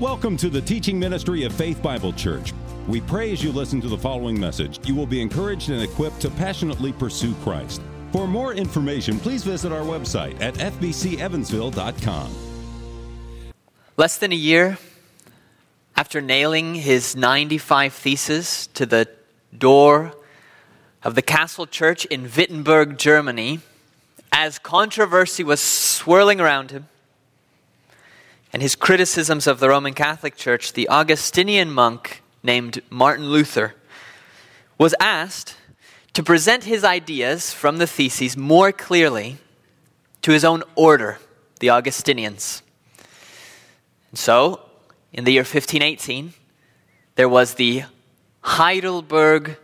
Welcome to the teaching ministry of Faith Bible Church. We pray as you listen to the following message, you will be encouraged and equipped to passionately pursue Christ. For more information, please visit our website at fbcevansville.com. Less than a year after nailing his 95 theses to the door of the Castle Church in Wittenberg, Germany, as controversy was swirling around him and his criticisms of the Roman Catholic Church, the Augustinian monk named Martin Luther was asked to present his ideas from the theses more clearly to his own order, the Augustinians. And so, in the year 1518, there was the Heidelberg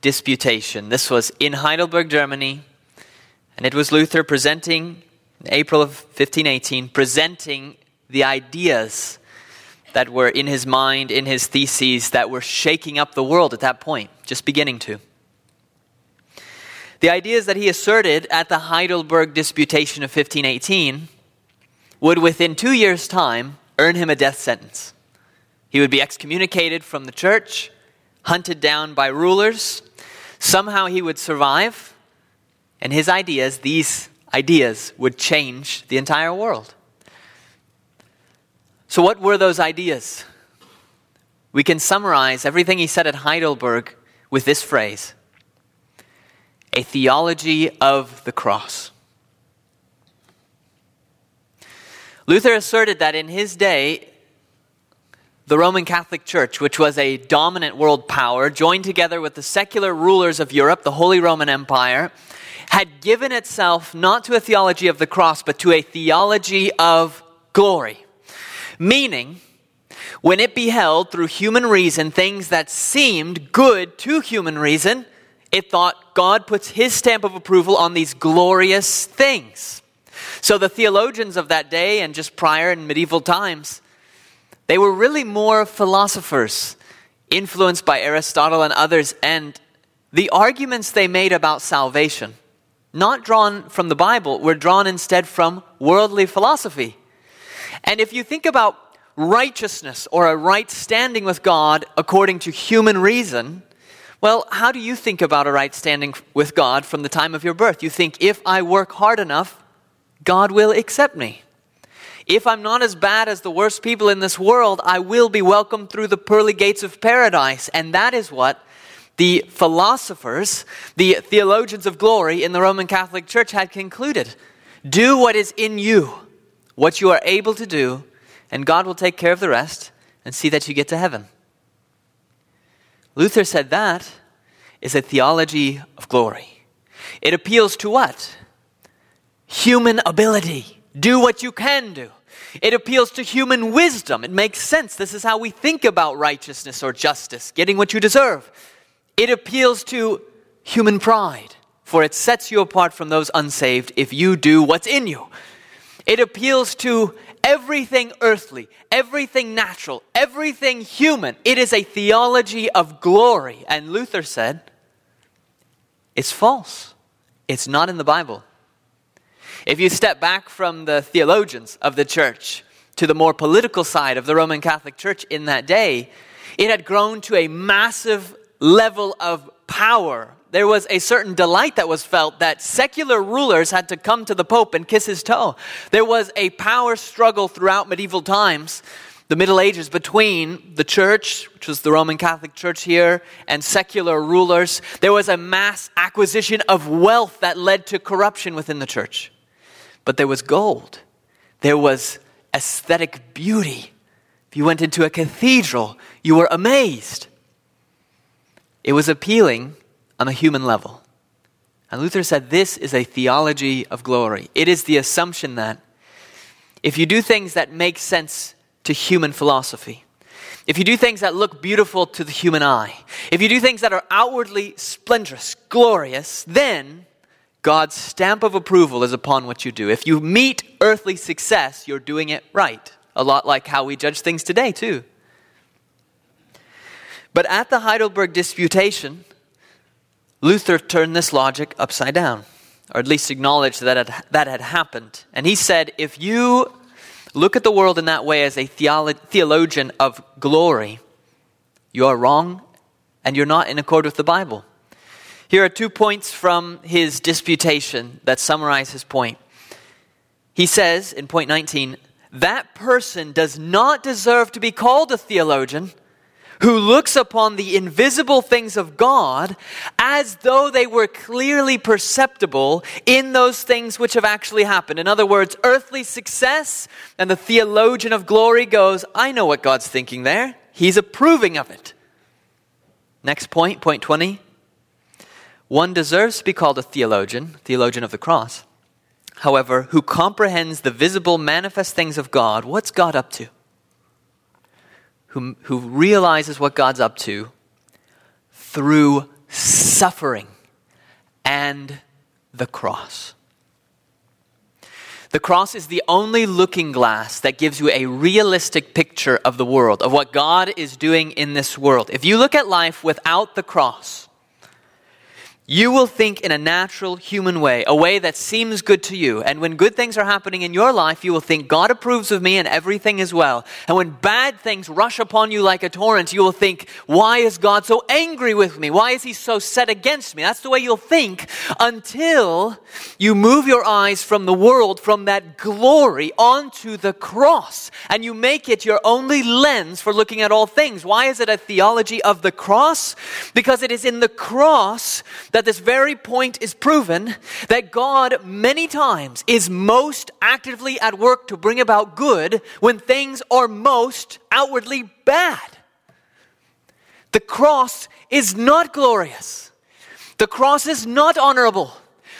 Disputation. This was in Heidelberg, Germany, and it was Luther presenting, in April of 1518, presenting the ideas that were in his mind, in his theses, that were shaking up the world at that point, just beginning to. The ideas that he asserted at the Heidelberg Disputation of 1518 would, within two years' time, earn him a death sentence. He would be excommunicated from the church, hunted down by rulers. Somehow he would survive, and his ideas, these ideas, would change the entire world. So, what were those ideas? We can summarize everything he said at Heidelberg with this phrase a theology of the cross. Luther asserted that in his day, the Roman Catholic Church, which was a dominant world power, joined together with the secular rulers of Europe, the Holy Roman Empire, had given itself not to a theology of the cross, but to a theology of glory. Meaning, when it beheld through human reason things that seemed good to human reason, it thought God puts his stamp of approval on these glorious things. So the theologians of that day and just prior in medieval times, they were really more philosophers, influenced by Aristotle and others, and the arguments they made about salvation, not drawn from the Bible, were drawn instead from worldly philosophy. And if you think about righteousness or a right standing with God according to human reason, well, how do you think about a right standing with God from the time of your birth? You think, if I work hard enough, God will accept me. If I'm not as bad as the worst people in this world, I will be welcomed through the pearly gates of paradise. And that is what the philosophers, the theologians of glory in the Roman Catholic Church had concluded. Do what is in you what you are able to do, and God will take care of the rest and see that you get to heaven. Luther said that is a theology of glory. It appeals to what? Human ability. Do what you can do. It appeals to human wisdom. It makes sense. This is how we think about righteousness or justice, getting what you deserve. It appeals to human pride, for it sets you apart from those unsaved if you do what's in you. It appeals to everything earthly, everything natural, everything human. It is a theology of glory. And Luther said, it's false. It's not in the Bible. If you step back from the theologians of the church to the more political side of the Roman Catholic Church in that day, it had grown to a massive level of power there was a certain delight that was felt that secular rulers had to come to the Pope and kiss his toe. There was a power struggle throughout medieval times, the Middle Ages, between the church, which was the Roman Catholic Church here, and secular rulers. There was a mass acquisition of wealth that led to corruption within the church. But there was gold, there was aesthetic beauty. If you went into a cathedral, you were amazed. It was appealing on a human level. And Luther said this is a theology of glory. It is the assumption that if you do things that make sense to human philosophy, if you do things that look beautiful to the human eye, if you do things that are outwardly splendorous, glorious, then God's stamp of approval is upon what you do. If you meet earthly success, you're doing it right. A lot like how we judge things today, too. But at the Heidelberg Disputation, Luther turned this logic upside down, or at least acknowledged that that had happened. And he said, if you look at the world in that way as a theolo- theologian of glory, you are wrong and you're not in accord with the Bible. Here are two points from his disputation that summarize his point. He says in point 19, that person does not deserve to be called a theologian who looks upon the invisible things of God as though they were clearly perceptible in those things which have actually happened. In other words, earthly success, and the theologian of glory goes, I know what God's thinking there. He's approving of it. Next point, point 20. One deserves to be called a theologian, theologian of the cross. However, who comprehends the visible, manifest things of God. What's God up to? Who, who realizes what God's up to through suffering and the cross. The cross is the only looking glass that gives you a realistic picture of the world, of what God is doing in this world. If you look at life without the cross, you will think in a natural human way, a way that seems good to you. And when good things are happening in your life, you will think God approves of me and everything is well. And when bad things rush upon you like a torrent, you will think, why is God so angry with me? Why is he so set against me? That's the way you'll think until you move your eyes from the world, from that glory onto the cross. And you make it your only lens for looking at all things. Why is it a theology of the cross? Because it is in the cross that that this very point is proven that God, many times, is most actively at work to bring about good when things are most outwardly bad. The cross is not glorious. The cross is not honorable.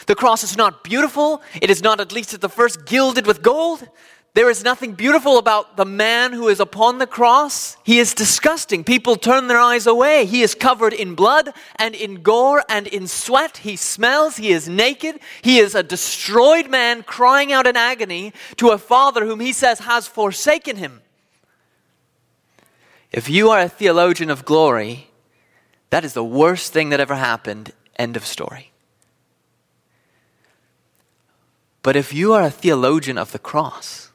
The cross is not beautiful. It is not, at least at the first, gilded with gold. There is nothing beautiful about the man who is upon the cross. He is disgusting. People turn their eyes away. He is covered in blood and in gore and in sweat. He smells. He is naked. He is a destroyed man crying out in agony to a father whom he says has forsaken him. If you are a theologian of glory, that is the worst thing that ever happened. End of story. But if you are a theologian of the cross,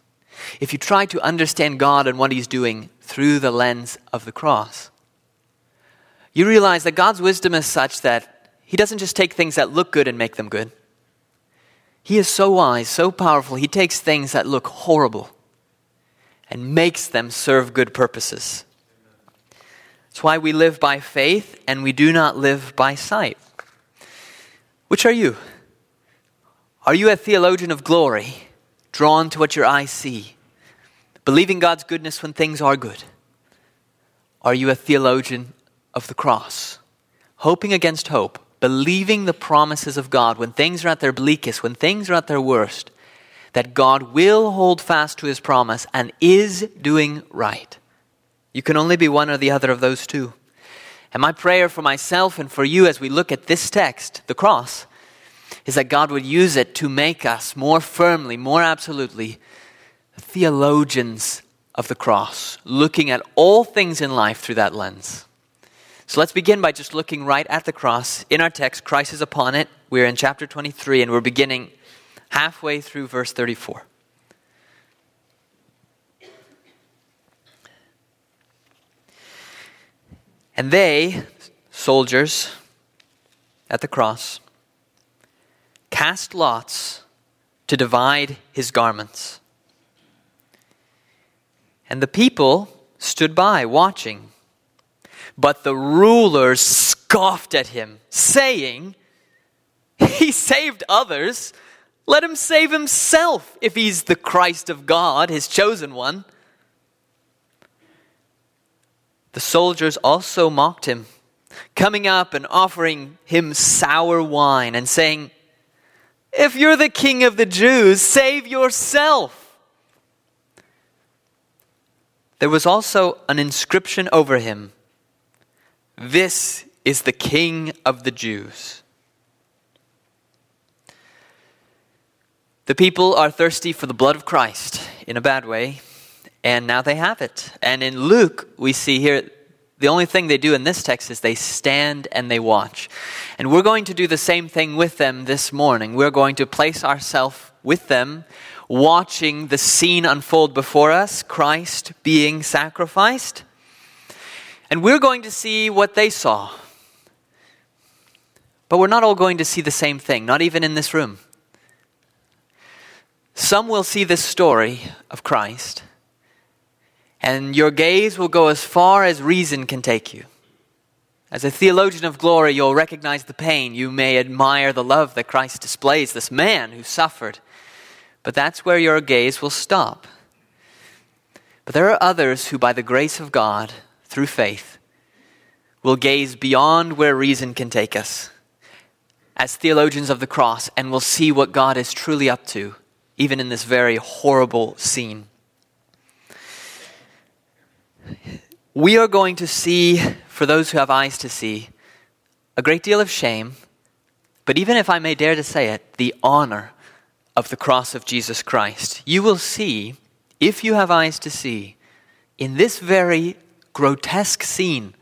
if you try to understand God and what He's doing through the lens of the cross, you realize that God's wisdom is such that He doesn't just take things that look good and make them good. He is so wise, so powerful, He takes things that look horrible and makes them serve good purposes. That's why we live by faith and we do not live by sight. Which are you? Are you a theologian of glory, drawn to what your eyes see? Believing God's goodness when things are good? Are you a theologian of the cross? Hoping against hope, believing the promises of God when things are at their bleakest, when things are at their worst, that God will hold fast to his promise and is doing right. You can only be one or the other of those two. And my prayer for myself and for you as we look at this text, the cross, is that God would use it to make us more firmly, more absolutely theologians of the cross, looking at all things in life through that lens. So let's begin by just looking right at the cross. In our text, Christ is upon it. We're in chapter 23, and we're beginning halfway through verse 34. And they, soldiers at the cross, cast lots to divide his garments. And the people stood by, watching. But the rulers scoffed at him, saying, He saved others. Let him save himself if he's the Christ of God, his chosen one. The soldiers also mocked him, coming up and offering him sour wine and saying, If you're the king of the Jews, save yourself. There was also an inscription over him This is the King of the Jews. The people are thirsty for the blood of Christ in a bad way, and now they have it. And in Luke, we see here the only thing they do in this text is they stand and they watch. And we're going to do the same thing with them this morning. We're going to place ourselves with them watching the scene unfold before us, Christ being sacrificed. And we're going to see what they saw. But we're not all going to see the same thing, not even in this room. Some will see this story of Christ, and your gaze will go as far as reason can take you. As a theologian of glory, you'll recognize the pain. You may admire the love that Christ displays, this man who suffered. But that's where your gaze will stop. But there are others who, by the grace of God, through faith, will gaze beyond where reason can take us as theologians of the cross and will see what God is truly up to, even in this very horrible scene. We are going to see for those who have eyes to see, a great deal of shame, but even if I may dare to say it, the honor of the cross of Jesus Christ. You will see, if you have eyes to see, in this very grotesque scene,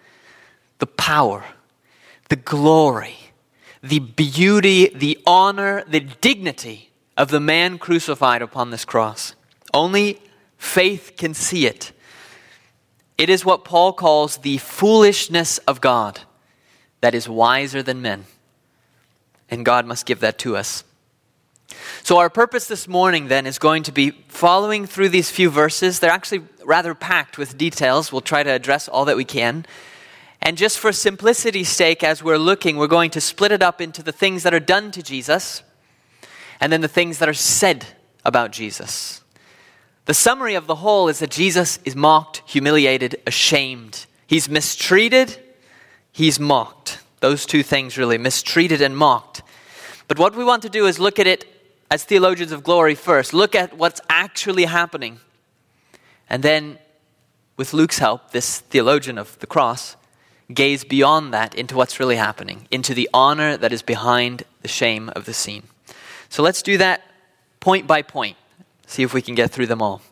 the power, the glory, the beauty, the honor, the dignity of the man crucified upon this cross. Only faith can see it. It is what Paul calls the foolishness of God that is wiser than men. And God must give that to us. So, our purpose this morning then is going to be following through these few verses. They're actually rather packed with details. We'll try to address all that we can. And just for simplicity's sake, as we're looking, we're going to split it up into the things that are done to Jesus and then the things that are said about Jesus. The summary of the whole is that Jesus is mocked, humiliated, ashamed. He's mistreated, he's mocked. Those two things, really mistreated and mocked. But what we want to do is look at it as theologians of glory first. Look at what's actually happening. And then, with Luke's help, this theologian of the cross, gaze beyond that into what's really happening, into the honor that is behind the shame of the scene. So let's do that point by point. See if we can get through them all.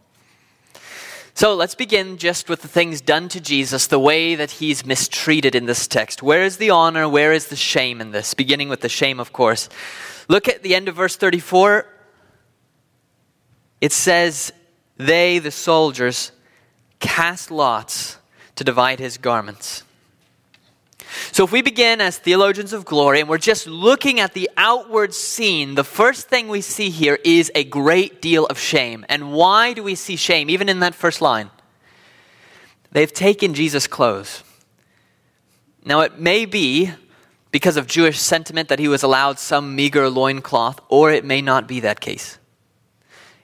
So let's begin just with the things done to Jesus, the way that he's mistreated in this text. Where is the honor? Where is the shame in this? Beginning with the shame, of course. Look at the end of verse 34. It says, They, the soldiers, cast lots to divide his garments. So, if we begin as theologians of glory and we're just looking at the outward scene, the first thing we see here is a great deal of shame. And why do we see shame, even in that first line? They've taken Jesus' clothes. Now, it may be because of Jewish sentiment that he was allowed some meager loincloth, or it may not be that case.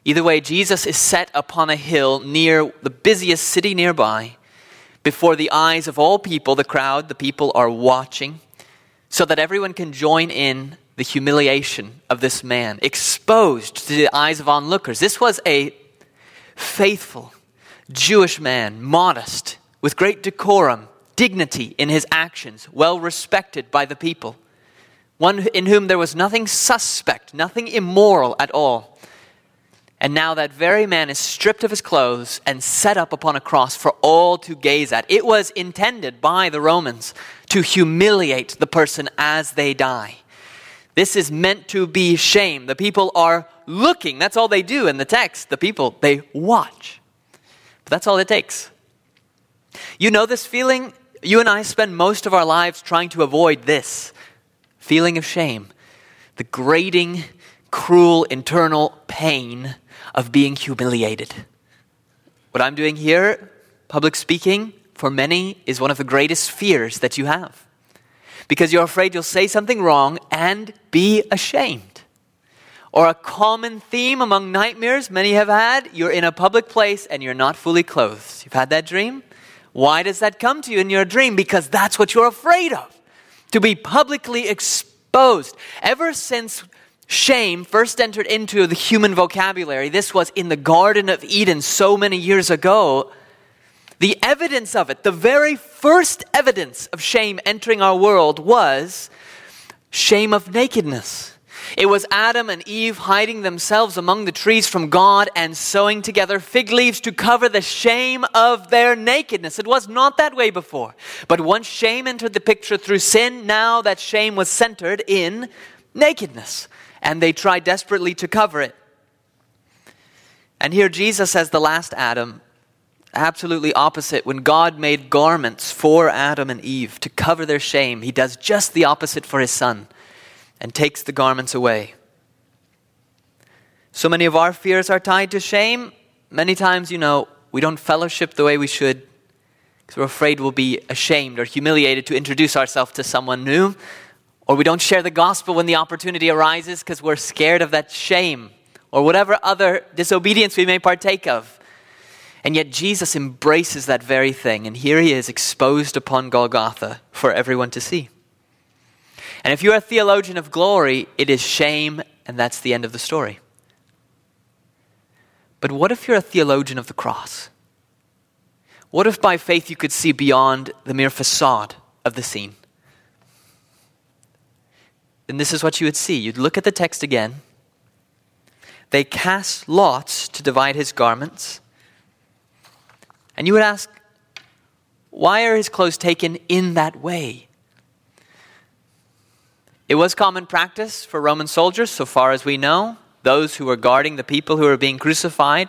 Either way, Jesus is set upon a hill near the busiest city nearby before the eyes of all people, the crowd, the people are watching, so that everyone can join in the humiliation of this man, exposed to the eyes of onlookers. This was a faithful Jewish man, modest, with great decorum, dignity in his actions, well respected by the people, one in whom there was nothing suspect, nothing immoral at all. And now that very man is stripped of his clothes and set up upon a cross for all to gaze at. It was intended by the Romans to humiliate the person as they die. This is meant to be shame. The people are looking. That's all they do in the text. The people, they watch. But that's all it takes. You know this feeling? You and I spend most of our lives trying to avoid this feeling of shame, the grating, cruel internal pain of being humiliated. What I'm doing here, public speaking, for many is one of the greatest fears that you have. Because you're afraid you'll say something wrong and be ashamed. Or a common theme among nightmares many have had you're in a public place and you're not fully clothed. You've had that dream? Why does that come to you in your dream? Because that's what you're afraid of. To be publicly exposed. Ever since shame first entered into the human vocabulary, this was in the Garden of Eden so many years ago. The evidence of it, the very first evidence of shame entering our world was shame of nakedness. It was Adam and Eve hiding themselves among the trees from God and sewing together fig leaves to cover the shame of their nakedness. It was not that way before. But once shame entered the picture through sin, now that shame was centered in nakedness and they try desperately to cover it. And here Jesus, as the last Adam, absolutely opposite. When God made garments for Adam and Eve to cover their shame, he does just the opposite for his son and takes the garments away. So many of our fears are tied to shame. Many times, you know, we don't fellowship the way we should because we're afraid we'll be ashamed or humiliated to introduce ourselves to someone new. Or we don't share the gospel when the opportunity arises because we're scared of that shame or whatever other disobedience we may partake of. And yet Jesus embraces that very thing, and here he is exposed upon Golgotha for everyone to see. And if you're a theologian of glory, it is shame, and that's the end of the story. But what if you're a theologian of the cross? What if by faith you could see beyond the mere facade of the scene? Then this is what you would see. You'd look at the text again. They cast lots to divide his garments. And you would ask, why are his clothes taken in that way? It was common practice for Roman soldiers, so far as we know, those who were guarding the people who were being crucified,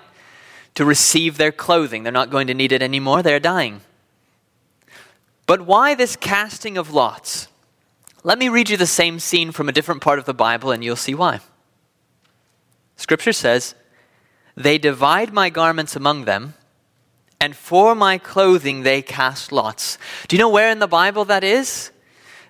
to receive their clothing. They're not going to need it anymore, they're dying. But why this casting of lots? Let me read you the same scene from a different part of the Bible, and you'll see why. Scripture says, They divide my garments among them, and for my clothing they cast lots. Do you know where in the Bible that is?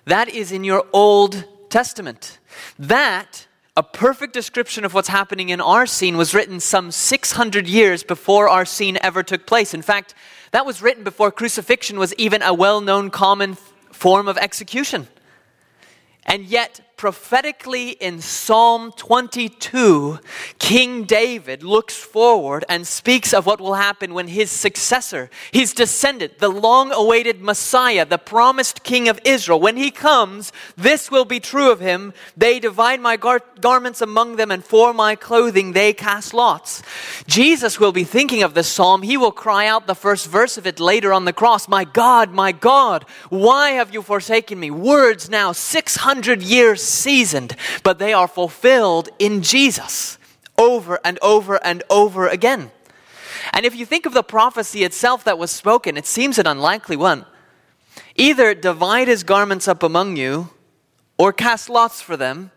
That is in your Old Testament. That a perfect description of what's happening in our scene was written some 600 years before our scene ever took place. In fact, that was written before crucifixion was even a well known common form of execution. And yet, prophetically in Psalm 22, King David looks forward and speaks of what will happen when his successor, his descendant, the long awaited Messiah, the promised King of Israel, when he comes, this will be true of him. They divide my gar- garments among them, and for my clothing they cast lots. Jesus will be thinking of this psalm. He will cry out the first verse of it later on the cross My God, my God, why have you forsaken me? Words now 600 years seasoned, but they are fulfilled in Jesus over and over and over again. And if you think of the prophecy itself that was spoken, it seems an unlikely one. Either divide his garments up among you or cast lots for them,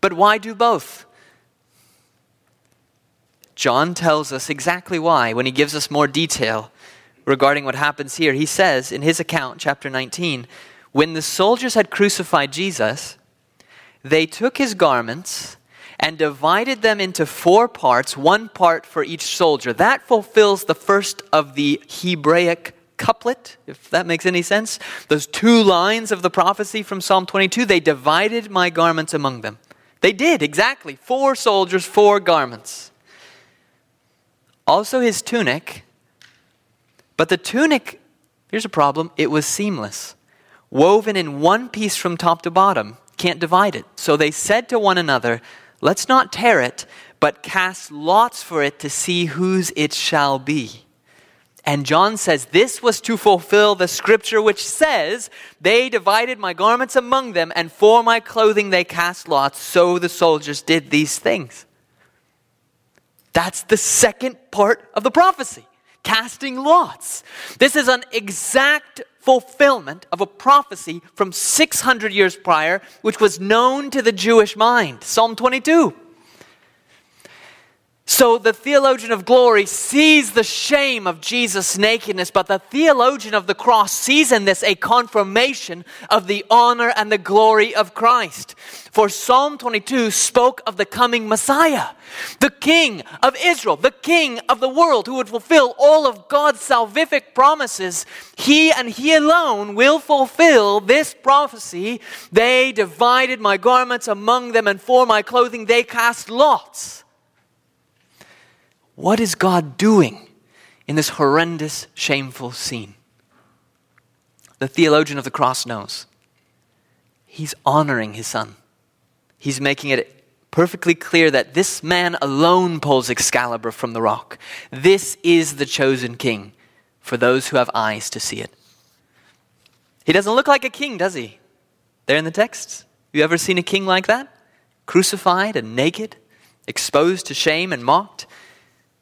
but why do both? John tells us exactly why when he gives us more detail regarding what happens here. He says in his account, chapter 19, when the soldiers had crucified Jesus, they took his garments and divided them into four parts, one part for each soldier. That fulfills the first of the Hebraic couplet, if that makes any sense. Those two lines of the prophecy from Psalm 22 they divided my garments among them. They did, exactly. Four soldiers, four garments. Also his tunic. But the tunic, here's a problem it was seamless, woven in one piece from top to bottom can't divide it. So they said to one another, Let's not tear it, but cast lots for it to see whose it shall be. And John says, This was to fulfill the scripture which says, They divided my garments among them, and for my clothing they cast lots. So the soldiers did these things. That's the second part of the prophecy casting lots. This is an exact fulfillment of a prophecy from 600 years prior, which was known to the Jewish mind. Psalm 22. So the theologian of glory sees the shame of Jesus' nakedness, but the theologian of the cross sees in this a confirmation of the honor and the glory of Christ. For Psalm 22 spoke of the coming Messiah, the King of Israel, the King of the world, who would fulfill all of God's salvific promises. He and He alone will fulfill this prophecy. They divided my garments among them, and for my clothing they cast lots. What is God doing in this horrendous, shameful scene? The theologian of the cross knows. He's honoring his son. He's making it perfectly clear that this man alone pulls Excalibur from the rock. This is the chosen king for those who have eyes to see it. He doesn't look like a king, does he? There in the texts. You ever seen a king like that? Crucified and naked, exposed to shame and mocked?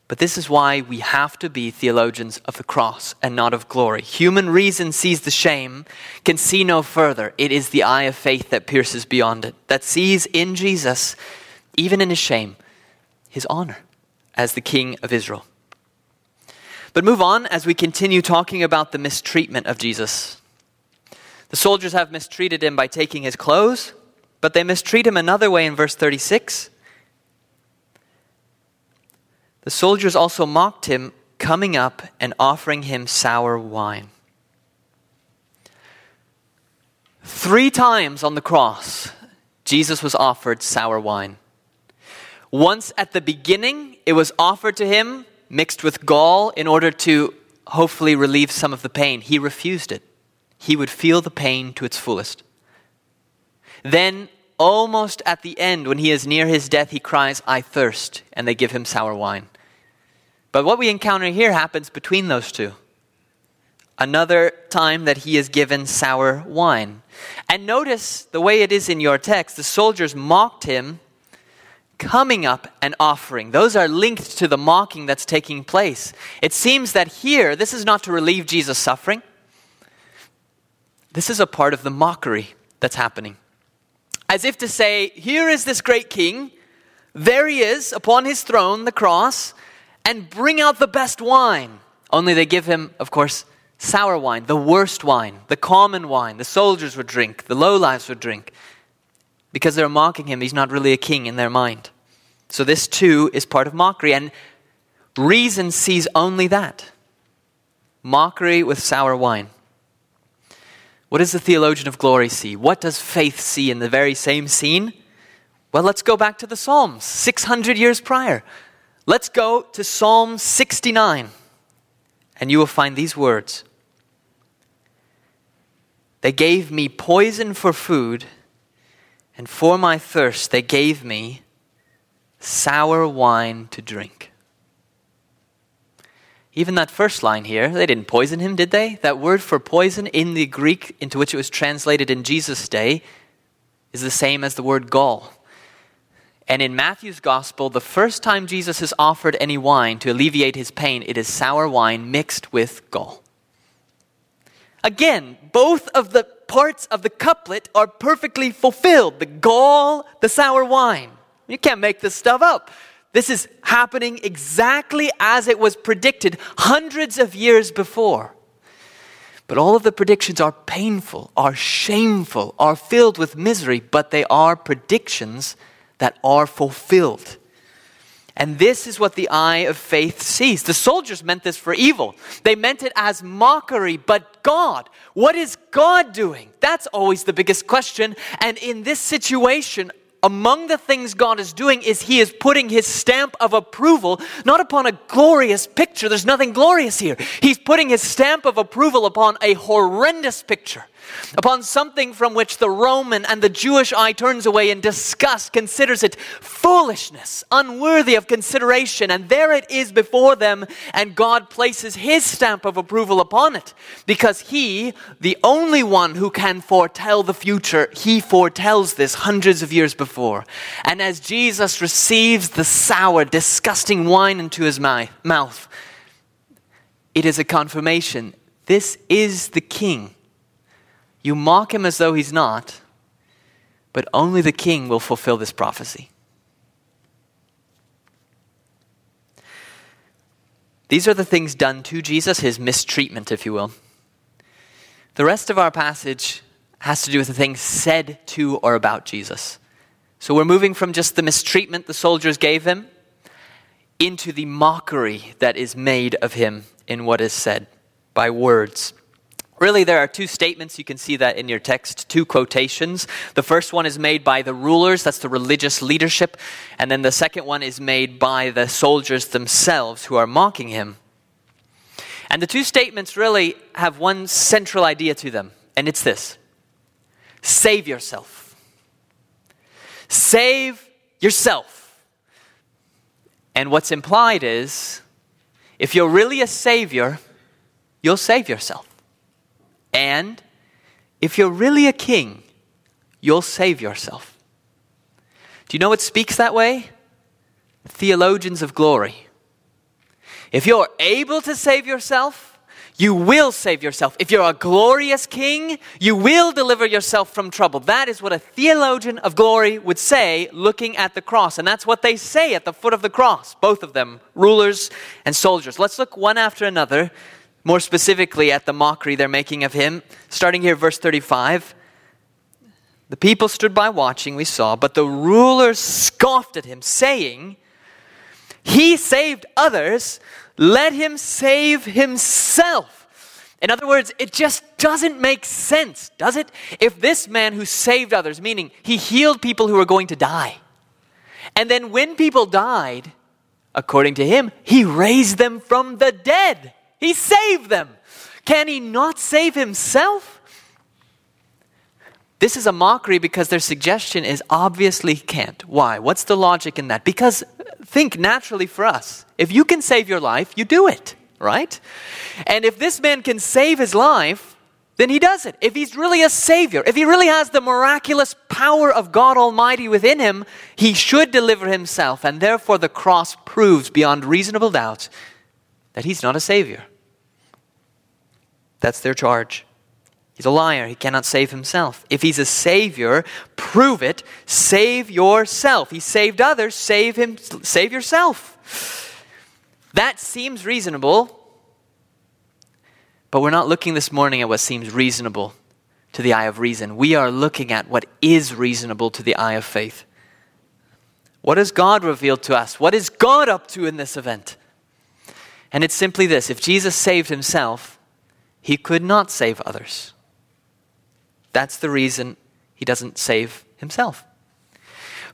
But this is why we have to be theologians of the cross and not of glory. Human reason sees the shame, can see no further. It is the eye of faith that pierces beyond it, that sees in Jesus, even in his shame, his honor as the King of Israel. But move on as we continue talking about the mistreatment of Jesus. The soldiers have mistreated him by taking his clothes, but they mistreat him another way in verse 36. The soldiers also mocked him, coming up and offering him sour wine. Three times on the cross, Jesus was offered sour wine. Once at the beginning, it was offered to him mixed with gall in order to hopefully relieve some of the pain. He refused it. He would feel the pain to its fullest. Then, almost at the end, when he is near his death, he cries, I thirst, and they give him sour wine. But what we encounter here happens between those two. Another time that he is given sour wine. And notice the way it is in your text. The soldiers mocked him, coming up and offering. Those are linked to the mocking that's taking place. It seems that here, this is not to relieve Jesus' suffering, this is a part of the mockery that's happening. As if to say, here is this great king, there he is upon his throne, the cross and bring out the best wine. Only they give him, of course, sour wine, the worst wine, the common wine the soldiers would drink, the lowlives would drink. Because they're mocking him, he's not really a king in their mind. So this too is part of mockery. And reason sees only that mockery with sour wine. What does the theologian of glory see? What does faith see in the very same scene? Well, let's go back to the Psalms, 600 years prior. Let's go to Psalm 69, and you will find these words They gave me poison for food, and for my thirst they gave me sour wine to drink. Even that first line here, they didn't poison him, did they? That word for poison in the Greek into which it was translated in Jesus' day is the same as the word gall. And in Matthew's gospel, the first time Jesus is offered any wine to alleviate his pain, it is sour wine mixed with gall. Again, both of the parts of the couplet are perfectly fulfilled the gall, the sour wine. You can't make this stuff up. This is happening exactly as it was predicted hundreds of years before. But all of the predictions are painful, are shameful, are filled with misery, but they are predictions that are fulfilled. And this is what the eye of faith sees. The soldiers meant this for evil. They meant it as mockery, but God, what is God doing? That's always the biggest question. And in this situation, among the things God is doing is He is putting His stamp of approval not upon a glorious picture. There's nothing glorious here. He's putting His stamp of approval upon a horrendous picture upon something from which the Roman and the Jewish eye turns away in disgust, considers it foolishness, unworthy of consideration, and there it is before them, and God places His stamp of approval upon it, because He, the only one who can foretell the future, He foretells this hundreds of years before. And as Jesus receives the sour, disgusting wine into His mouth, it is a confirmation this is the King you mock him as though he's not, but only the king will fulfill this prophecy. These are the things done to Jesus, his mistreatment, if you will. The rest of our passage has to do with the things said to or about Jesus. So we're moving from just the mistreatment the soldiers gave him into the mockery that is made of him in what is said by words. Really, there are two statements. You can see that in your text, two quotations. The first one is made by the rulers, that's the religious leadership. And then the second one is made by the soldiers themselves who are mocking him. And the two statements really have one central idea to them, and it's this save yourself. Save yourself. And what's implied is if you're really a savior, you'll save yourself. And if you're really a king, you'll save yourself. Do you know what speaks that way? Theologians of glory. If you're able to save yourself, you will save yourself. If you're a glorious king, you will deliver yourself from trouble. That is what a theologian of glory would say looking at the cross. And that's what they say at the foot of the cross, both of them, rulers and soldiers. Let's look one after another, more specifically at the mockery they're making of him. Starting here, verse 35. The people stood by watching, we saw, but the rulers scoffed at him, saying, He saved others, let him save himself. In other words, it just doesn't make sense, does it? If this man who saved others, meaning he healed people who were going to die, and then when people died, according to him, he raised them from the dead, he saved them. Can he not save himself? This is a mockery because their suggestion is obviously he can't. Why? What's the logic in that? Because think naturally for us. If you can save your life, you do it, right? And if this man can save his life, then he does it. If he's really a savior, if he really has the miraculous power of God Almighty within him, he should deliver himself. And therefore, the cross proves beyond reasonable doubt that he's not a savior. That's their charge. He's a liar. He cannot save himself. If he's a savior, prove it. Save yourself. He saved others. Save him. Save yourself. That seems reasonable. But we're not looking this morning at what seems reasonable to the eye of reason. We are looking at what is reasonable to the eye of faith. What has God revealed to us? What is God up to in this event? And it's simply this if Jesus saved himself, he could not save others. That's the reason he doesn't save himself.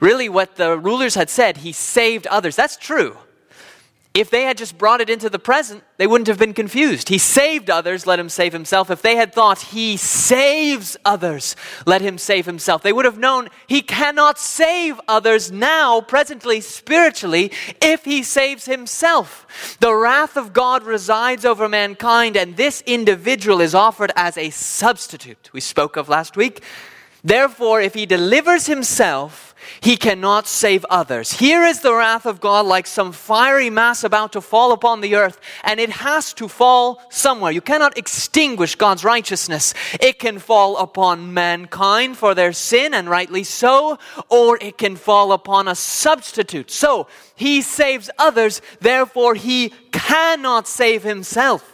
Really, what the rulers had said, he saved others. That's true. If they had just brought it into the present, they wouldn't have been confused. He saved others, let him save himself. If they had thought he saves others, let him save himself, they would have known he cannot save others now, presently, spiritually, if he saves himself. The wrath of God resides over mankind, and this individual is offered as a substitute, we spoke of last week. Therefore, if he delivers himself, he cannot save others. Here is the wrath of God like some fiery mass about to fall upon the earth, and it has to fall somewhere. You cannot extinguish God's righteousness. It can fall upon mankind for their sin, and rightly so, or it can fall upon a substitute. So, he saves others, therefore, he cannot save himself.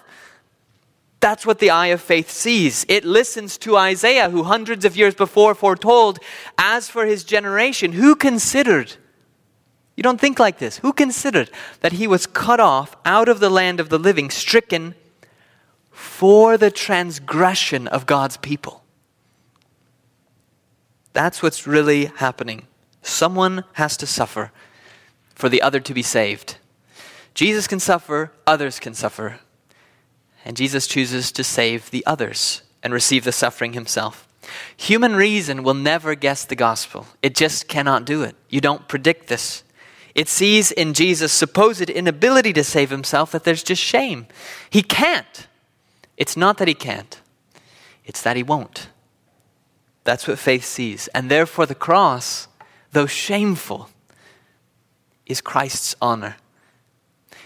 That's what the eye of faith sees. It listens to Isaiah, who hundreds of years before foretold, As for his generation, who considered? You don't think like this. Who considered that he was cut off out of the land of the living, stricken for the transgression of God's people? That's what's really happening. Someone has to suffer for the other to be saved. Jesus can suffer, others can suffer and Jesus chooses to save the others and receive the suffering himself. Human reason will never guess the gospel, it just cannot do it. You don't predict this. It sees in Jesus' supposed inability to save himself that there's just shame. He can't. It's not that he can't, it's that he won't. That's what faith sees. And therefore, the cross, though shameful, is Christ's honor.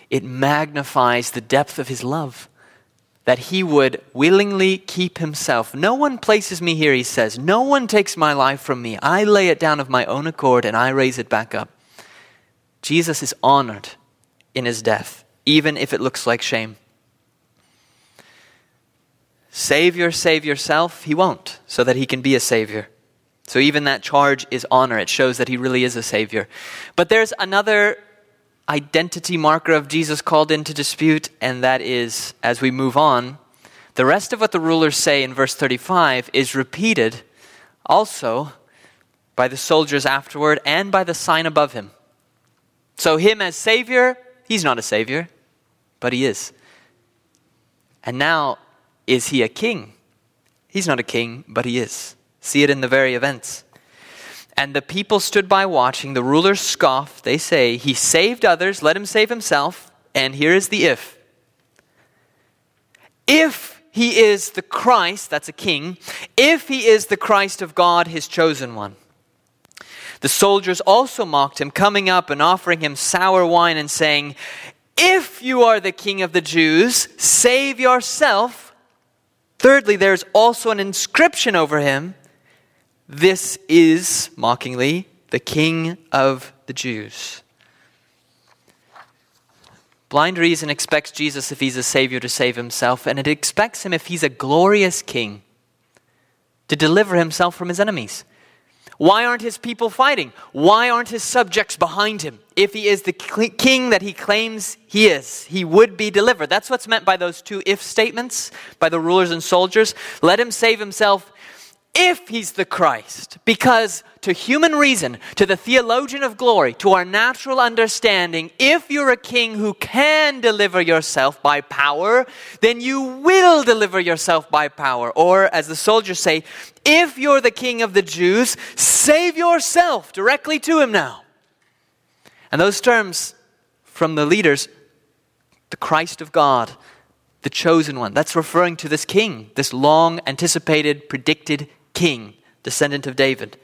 It magnifies the depth of his love that he would willingly keep himself. No one places me here, he says. No one takes my life from me. I lay it down of my own accord and I raise it back up. Jesus is honored in his death, even if it looks like shame. Savior, save yourself, he won't, so that he can be a Savior. So even that charge is honor. It shows that he really is a Savior. But there's another identity marker of Jesus called into dispute, and that is, as we move on, the rest of what the rulers say in verse 35 is repeated also by the soldiers afterward and by the sign above him. So, him as Savior, he's not a Savior, but he is. And now, is he a king? He's not a king, but he is. See it in the very events. And the people stood by watching. The rulers scoff. They say, He saved others, let him save himself. And here is the if. If he is the Christ, that's a king, if he is the Christ of God, his chosen one. The soldiers also mocked him, coming up and offering him sour wine and saying, If you are the king of the Jews, save yourself. Thirdly, there's also an inscription over him. This is, mockingly, the king of the Jews. Blind reason expects Jesus, if he's a savior, to save himself, and it expects him, if he's a glorious king, to deliver himself from his enemies. Why aren't his people fighting? Why aren't his subjects behind him? If he is the king that he claims he is, he would be delivered. That's what's meant by those two if statements by the rulers and soldiers. Let him save himself if he's the Christ. Because to human reason, to the theologian of glory, to our natural understanding, if you're a king who can deliver yourself by power, then you will deliver yourself by power. Or, as the soldiers say, if you're the king of the Jews, save yourself directly to him now. And those terms from the leaders, the Christ of God, the chosen one, that's referring to this king, this long anticipated, predicted king, descendant of David.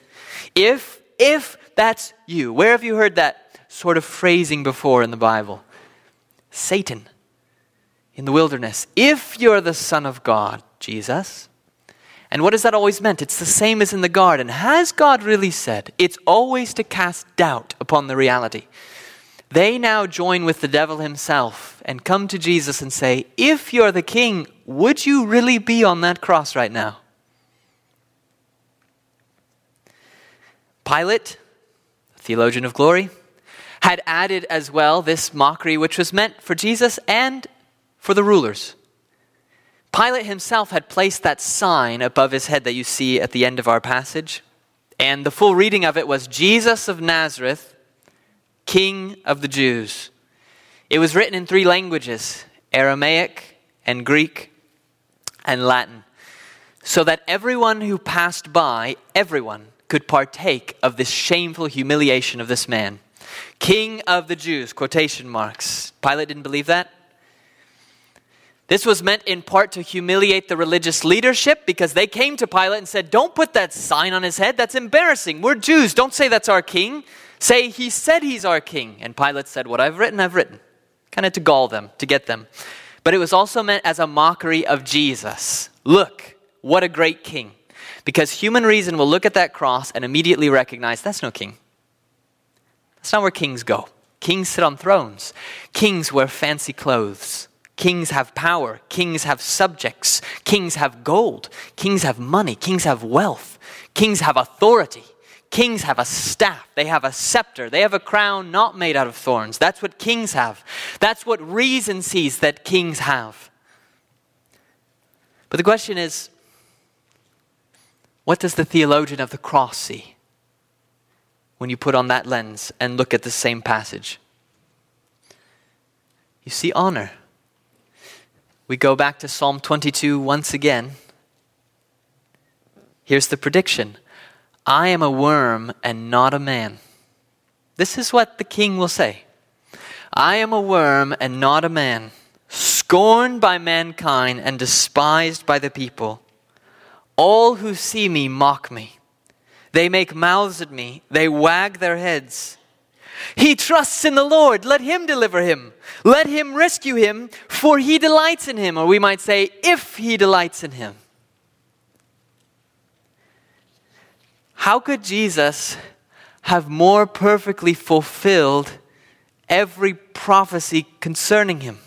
If, if that's you, where have you heard that sort of phrasing before in the Bible? Satan in the wilderness. If you're the Son of God, Jesus. And what has that always meant? It's the same as in the garden. Has God really said? It's always to cast doubt upon the reality. They now join with the devil himself and come to Jesus and say, If you're the king, would you really be on that cross right now? Pilate, theologian of glory, had added as well this mockery which was meant for Jesus and for the rulers. Pilate himself had placed that sign above his head that you see at the end of our passage. And the full reading of it was Jesus of Nazareth, King of the Jews. It was written in three languages Aramaic and Greek and Latin, so that everyone who passed by, everyone, could partake of this shameful humiliation of this man. King of the Jews, quotation marks. Pilate didn't believe that. This was meant in part to humiliate the religious leadership because they came to Pilate and said, Don't put that sign on his head. That's embarrassing. We're Jews. Don't say that's our king. Say, He said he's our king. And Pilate said, What I've written, I've written. Kind of to gall them, to get them. But it was also meant as a mockery of Jesus. Look, what a great king. Because human reason will look at that cross and immediately recognize that's no king. That's not where kings go. Kings sit on thrones, kings wear fancy clothes. Kings have power. Kings have subjects. Kings have gold. Kings have money. Kings have wealth. Kings have authority. Kings have a staff. They have a scepter. They have a crown not made out of thorns. That's what kings have. That's what reason sees that kings have. But the question is what does the theologian of the cross see when you put on that lens and look at the same passage? You see honor. We go back to Psalm 22 once again. Here's the prediction I am a worm and not a man. This is what the king will say I am a worm and not a man, scorned by mankind and despised by the people. All who see me mock me. They make mouths at me, they wag their heads. He trusts in the Lord. Let him deliver him. Let him rescue him, for he delights in him. Or we might say, if he delights in him. How could Jesus have more perfectly fulfilled every prophecy concerning him?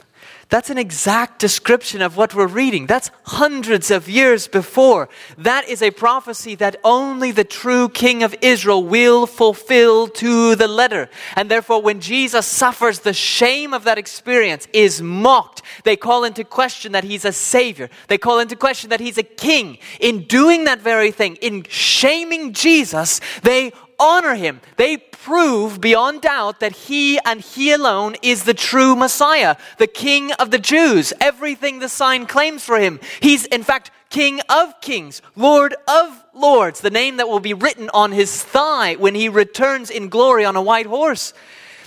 That's an exact description of what we're reading. That's hundreds of years before. That is a prophecy that only the true King of Israel will fulfill to the letter. And therefore, when Jesus suffers the shame of that experience, is mocked, they call into question that he's a savior. They call into question that he's a king. In doing that very thing, in shaming Jesus, they honor him. They prove beyond doubt that he and he alone is the true Messiah, the King of the Jews. Everything the sign claims for him. He's, in fact, King of kings, Lord of lords, the name that will be written on his thigh when he returns in glory on a white horse.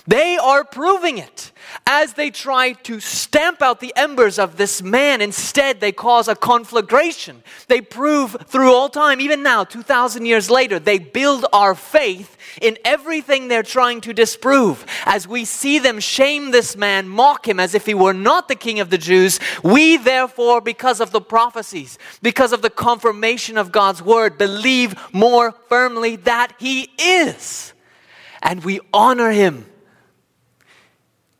They are proving it as they try to stamp out the embers of this man. Instead, they cause a conflagration. They prove through all time, even now, 2,000 years later, they build our faith in everything they're trying to disprove. As we see them shame this man, mock him as if he were not the king of the Jews, we therefore, because of the prophecies, because of the confirmation of God's word, believe more firmly that he is. And we honor him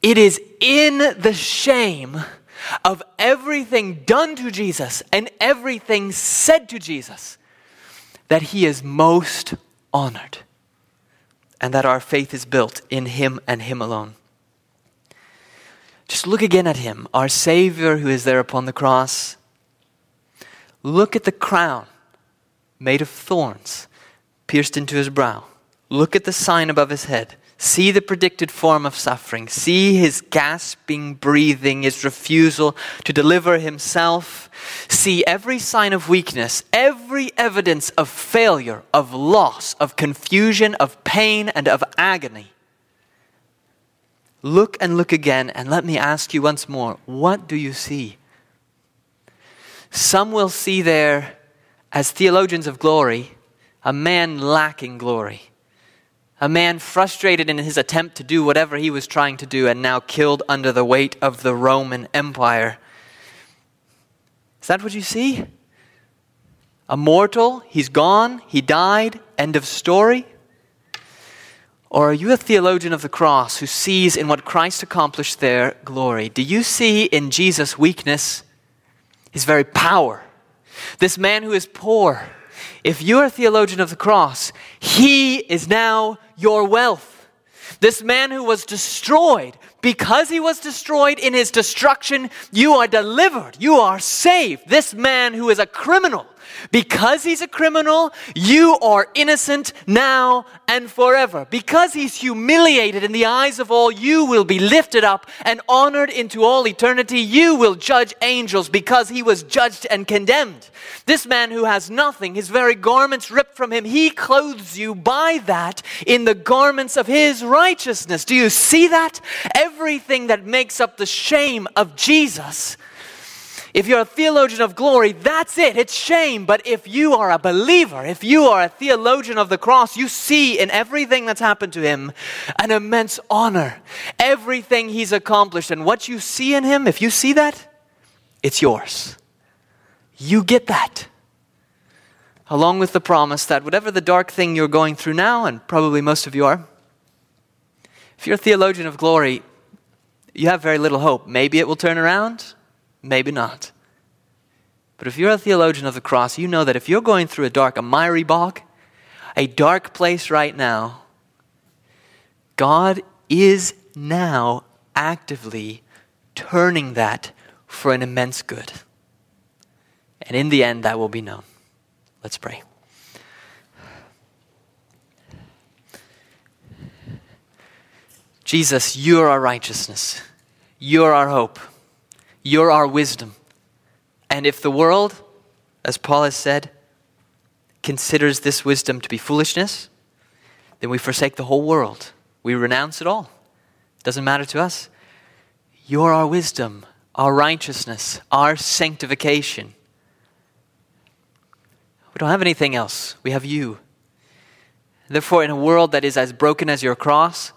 it is in the shame of everything done to Jesus and everything said to Jesus that he is most honored and that our faith is built in him and him alone. Just look again at him, our Savior who is there upon the cross. Look at the crown made of thorns pierced into his brow. Look at the sign above his head See the predicted form of suffering. See his gasping breathing, his refusal to deliver himself. See every sign of weakness, every evidence of failure, of loss, of confusion, of pain, and of agony. Look and look again, and let me ask you once more what do you see? Some will see there, as theologians of glory, a man lacking glory a man frustrated in his attempt to do whatever he was trying to do and now killed under the weight of the Roman Empire. Is that what you see? A mortal, he's gone, he died, end of story? Or are you a theologian of the cross who sees in what Christ accomplished there glory? Do you see in Jesus' weakness his very power? This man who is poor, if you're a theologian of the cross, he is now your wealth. This man who was destroyed, because he was destroyed in his destruction, you are delivered. You are saved. This man who is a criminal, because he's a criminal, you are innocent now and forever. Because he's humiliated in the eyes of all, you will be lifted up and honored into all eternity. You will judge angels because he was judged and condemned. This man who has nothing, his very garments ripped from him, he clothes you by that in the garments of his righteousness. Do you see that? Everything that makes up the shame of Jesus if you're a theologian of glory, that's it. It's shame. But if you are a believer, if you are a theologian of the cross, you see in everything that's happened to him an immense honor. Everything he's accomplished. And what you see in him, if you see that, it's yours. You get that. Along with the promise that whatever the dark thing you're going through now, and probably most of you are, if you're a theologian of glory, you have very little hope. Maybe it will turn around. Maybe not. But if you're a theologian of the cross, you know that if you're going through a dark, a miry bog, a dark place right now, God is now actively turning that for an immense good. And in the end, that will be known. Let's pray. Jesus, you're our righteousness. You're our hope. You're our wisdom. And if the world, as Paul has said, considers this wisdom to be foolishness, then we forsake the whole world. We renounce it all. It doesn't matter to us. You're our wisdom, our righteousness, our sanctification. We don't have anything else. We have you. Therefore, in a world that is as broken as your cross,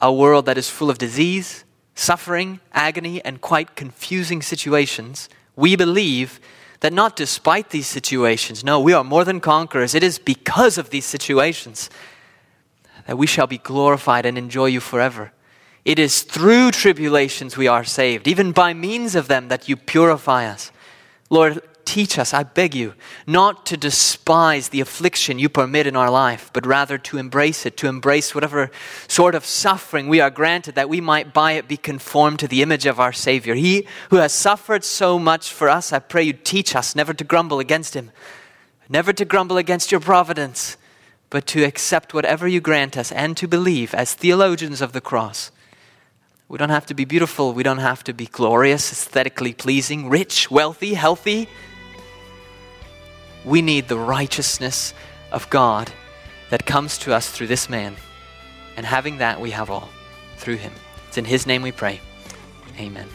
a world that is full of disease, suffering, agony, and quite confusing situations, we believe that not despite these situations, no, we are more than conquerors. It is because of these situations that we shall be glorified and enjoy you forever. It is through tribulations we are saved, even by means of them that you purify us. Lord, Teach us, I beg you, not to despise the affliction you permit in our life, but rather to embrace it, to embrace whatever sort of suffering we are granted, that we might by it be conformed to the image of our Savior. He who has suffered so much for us, I pray you teach us never to grumble against Him, never to grumble against your providence, but to accept whatever you grant us and to believe as theologians of the cross. We don't have to be beautiful. We don't have to be glorious, aesthetically pleasing, rich, wealthy, healthy. We need the righteousness of God that comes to us through this man. And having that, we have all. through him. It's in his name we pray. Amen.